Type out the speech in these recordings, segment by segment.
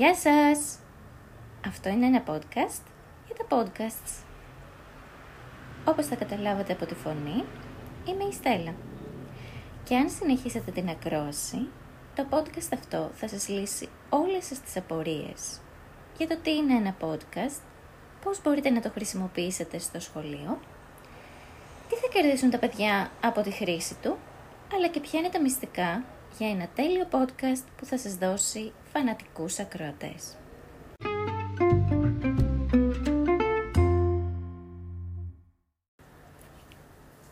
Γεια σας! Αυτό είναι ένα podcast για τα podcasts. Όπως θα καταλάβατε από τη φωνή, είμαι η Στέλλα. Και αν συνεχίσετε την ακρόαση, το podcast αυτό θα σας λύσει όλες σας τις απορίες για το τι είναι ένα podcast, πώς μπορείτε να το χρησιμοποιήσετε στο σχολείο, τι θα κερδίσουν τα παιδιά από τη χρήση του, αλλά και ποια είναι τα μυστικά για ένα τέλειο podcast που θα σας δώσει φανατικούς ακροατές.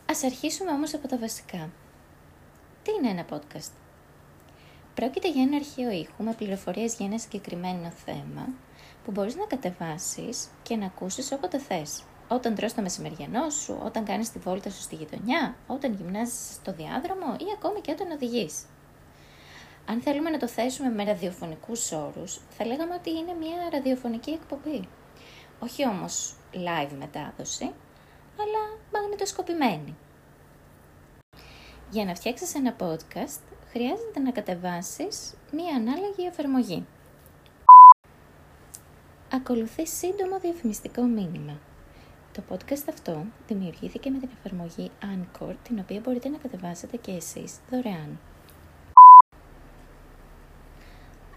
Ας αρχίσουμε όμως από τα βασικά. Τι είναι ένα podcast? Πρόκειται για ένα αρχαίο ήχου με πληροφορίες για ένα συγκεκριμένο θέμα που μπορείς να κατεβάσεις και να ακούσεις όποτε θες. Όταν τρως το μεσημεριανό σου, όταν κάνεις τη βόλτα σου στη γειτονιά, όταν γυμνάζεις στο διάδρομο ή ακόμη και όταν οδηγείς. Αν θέλουμε να το θέσουμε με ραδιοφωνικούς όρους, θα λέγαμε ότι είναι μια ραδιοφωνική εκπομπή. Όχι όμως live μετάδοση, αλλά μαγνητοσκοπημένη. Για να φτιάξεις ένα podcast, χρειάζεται να κατεβάσεις μία ανάλογη εφαρμογή. Ακολουθεί σύντομο διαφημιστικό μήνυμα. Το podcast αυτό δημιουργήθηκε με την εφαρμογή Anchor, την οποία μπορείτε να κατεβάσετε και εσείς δωρεάν.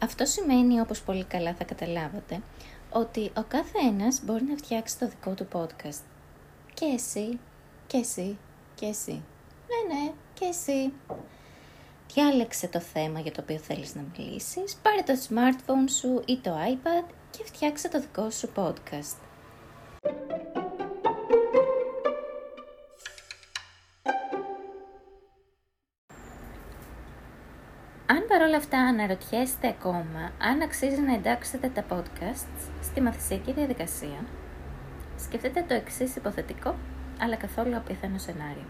Αυτό σημαίνει, όπως πολύ καλά θα καταλάβατε, ότι ο κάθε ένας μπορεί να φτιάξει το δικό του podcast. Και εσύ, και εσύ, και εσύ. Ναι, ναι, και εσύ. Διάλεξε το θέμα για το οποίο θέλεις να μιλήσεις, πάρε το smartphone σου ή το iPad και φτιάξε το δικό σου podcast. Αν παρόλα αυτά αναρωτιέστε ακόμα αν αξίζει να εντάξετε τα podcasts στη μαθησιακή διαδικασία, σκεφτείτε το εξής υποθετικό, αλλά καθόλου απίθανο σενάριο.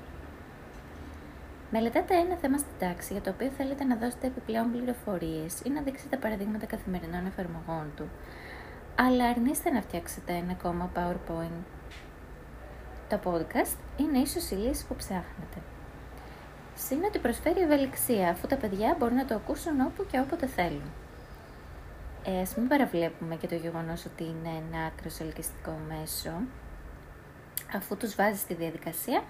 Μελετάτε ένα θέμα στην τάξη για το οποίο θέλετε να δώσετε επιπλέον πληροφορίες ή να δείξετε παραδείγματα καθημερινών εφαρμογών του, αλλά αρνείστε να φτιάξετε ένα ακόμα PowerPoint. Το podcast είναι ίσως η λύση που ψάχνετε. Συν ότι προσφέρει ευελιξία, αφού τα παιδιά μπορούν να το ακούσουν όπου και όποτε θέλουν. Ε, ας μην παραβλέπουμε και το γεγονός ότι είναι ένα άκρος ελκυστικό μέσο, αφού τους βάζει στη διαδικασία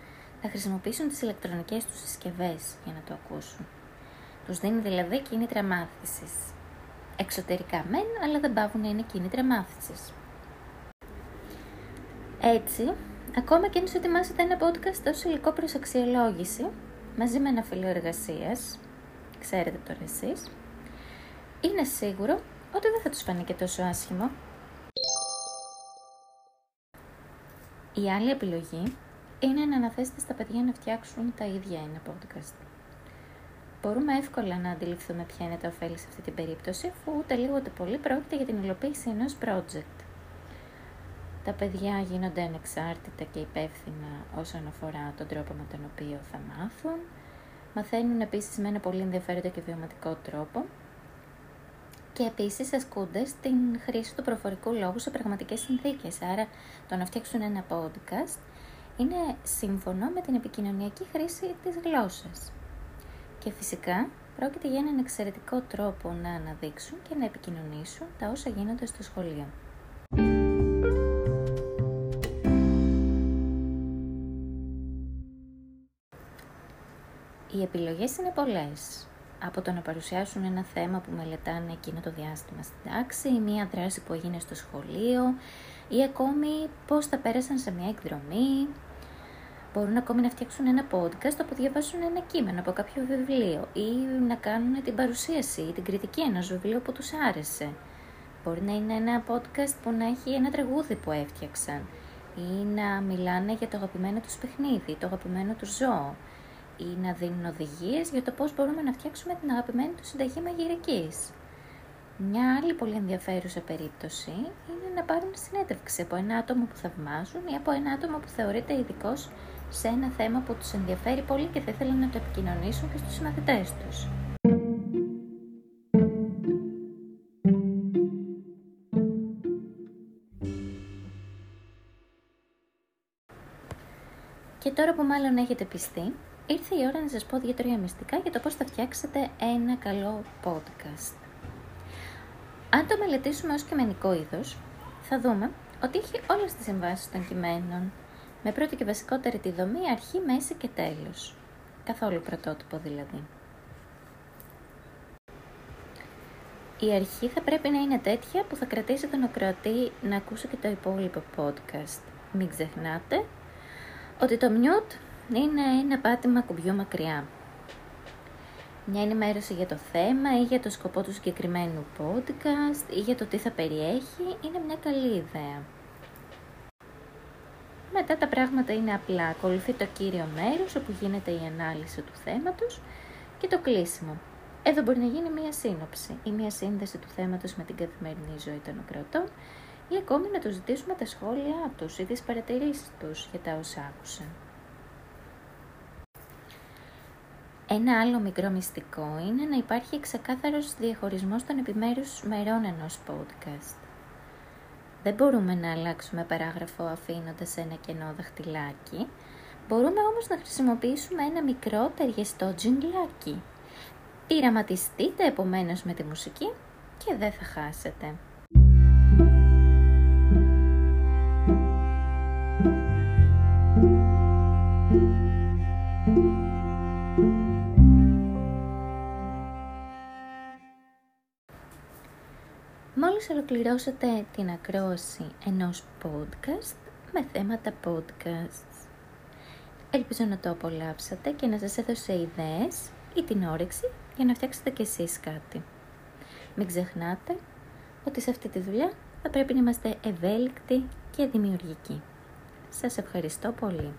θα χρησιμοποιήσουν τις ηλεκτρονικές τους συσκευές για να το ακούσουν. Τους δίνει δηλαδή κίνητρα μάθησης. Εξωτερικά μεν, αλλά δεν πάβουν να είναι κίνητρα μάθησης. Έτσι, ακόμα και αν σου ετοιμάσετε ένα podcast ως υλικό προς αξιολόγηση, μαζί με ένα φιλίο εργασίας, ξέρετε τώρα εσείς, είναι σίγουρο ότι δεν θα τους φανεί και τόσο άσχημο. Η άλλη επιλογή είναι να αναθέσετε στα παιδιά να φτιάξουν τα ίδια ένα podcast. Μπορούμε εύκολα να αντιληφθούμε ποια είναι τα ωφέλη σε αυτή την περίπτωση, αφού ούτε λίγο ούτε πολύ πρόκειται για την υλοποίηση ενός project. Τα παιδιά γίνονται ανεξάρτητα και υπεύθυνα όσον αφορά τον τρόπο με τον οποίο θα μάθουν. Μαθαίνουν επίσης με ένα πολύ ενδιαφέροντα και βιωματικό τρόπο. Και επίσης ασκούνται στην χρήση του προφορικού λόγου σε πραγματικές συνθήκες. Άρα το να φτιάξουν ένα podcast είναι σύμφωνο με την επικοινωνιακή χρήση της γλώσσας. Και φυσικά πρόκειται για έναν εξαιρετικό τρόπο να αναδείξουν και να επικοινωνήσουν τα όσα γίνονται στο σχολείο. Οι επιλογές είναι πολλές. Από το να παρουσιάσουν ένα θέμα που μελετάνε εκείνο το διάστημα στην τάξη ή μία δράση που έγινε στο σχολείο ή ακόμη πώς τα πέρασαν σε μια εκδρομή. Μπορούν ακόμη να φτιάξουν ένα podcast όπου διαβάσουν ένα κείμενο από κάποιο βιβλίο ή να κάνουν την παρουσίαση ή την κριτική ενός βιβλίου που τους άρεσε. Μπορεί να είναι ένα podcast που να έχει ένα τραγούδι που έφτιαξαν ή να μιλάνε για το αγαπημένο τους παιχνίδι, το αγαπημένο τους ζώο ή να δίνουν οδηγίες για το πώς μπορούμε να φτιάξουμε την αγαπημένη του συνταγή μαγειρικής. Μια άλλη πολύ ενδιαφέρουσα περίπτωση είναι να πάρουν συνέντευξη από ένα άτομο που θαυμάζουν ή από ένα άτομο που θεωρείται ειδικός σε ένα θέμα που τους ενδιαφέρει πολύ και θα ήθελαν να το επικοινωνήσουν και στους μαθητές τους. Και τώρα που μάλλον έχετε πιστεί, ήρθε η ώρα να σας πω δύο-τρία μυστικά για το πώς θα φτιάξετε ένα καλό podcast. Αν το μελετήσουμε ως κειμενικό είδος, θα δούμε ότι έχει όλες τις συμβάσεις των κειμένων, με πρώτη και βασικότερη τη δομή αρχή, μέση και τέλος. Καθόλου πρωτότυπο δηλαδή. Η αρχή θα πρέπει να είναι τέτοια που θα κρατήσει τον ακροατή να ακούσει και το υπόλοιπο podcast. Μην ξεχνάτε ότι το mute είναι ένα πάτημα κουμπιού μακριά. Μια ενημέρωση για το θέμα ή για το σκοπό του συγκεκριμένου podcast ή για το τι θα περιέχει είναι μια καλή ιδέα. Μετά τα πράγματα είναι απλά. Ακολουθεί το κύριο μέρος όπου γίνεται η ανάλυση του θέματος και το κλείσιμο. Εδώ μπορεί να γίνει μία σύνοψη ή μία σύνδεση του θέματος με την καθημερινή ζωή των ακροατών ή ακόμη να τους ζητήσουμε τα σχόλιά τους ή τις παρατηρήσεις τους για τα όσα άκουσαν. Ένα άλλο μικρό μυστικό είναι να υπάρχει ξεκάθαρος διαχωρισμός των επιμέρους μερών ενός podcast. Δεν μπορούμε να αλλάξουμε παράγραφο αφήνοντας ένα κενό δαχτυλάκι, μπορούμε όμως να χρησιμοποιήσουμε ένα μικρό ταιριαστό τζιγκλάκι. Πειραματιστείτε επομένως με τη μουσική και δεν θα χάσετε. Μόλις ολοκληρώσετε την ακρόαση ενός podcast με θέματα podcasts. Ελπίζω να το απολαύσατε και να σας έδωσε ιδέες ή την όρεξη για να φτιάξετε κι εσείς κάτι. Μην ξεχνάτε ότι σε αυτή τη δουλειά θα πρέπει να είμαστε ευέλικτοι και δημιουργικοί. Σας ευχαριστώ πολύ.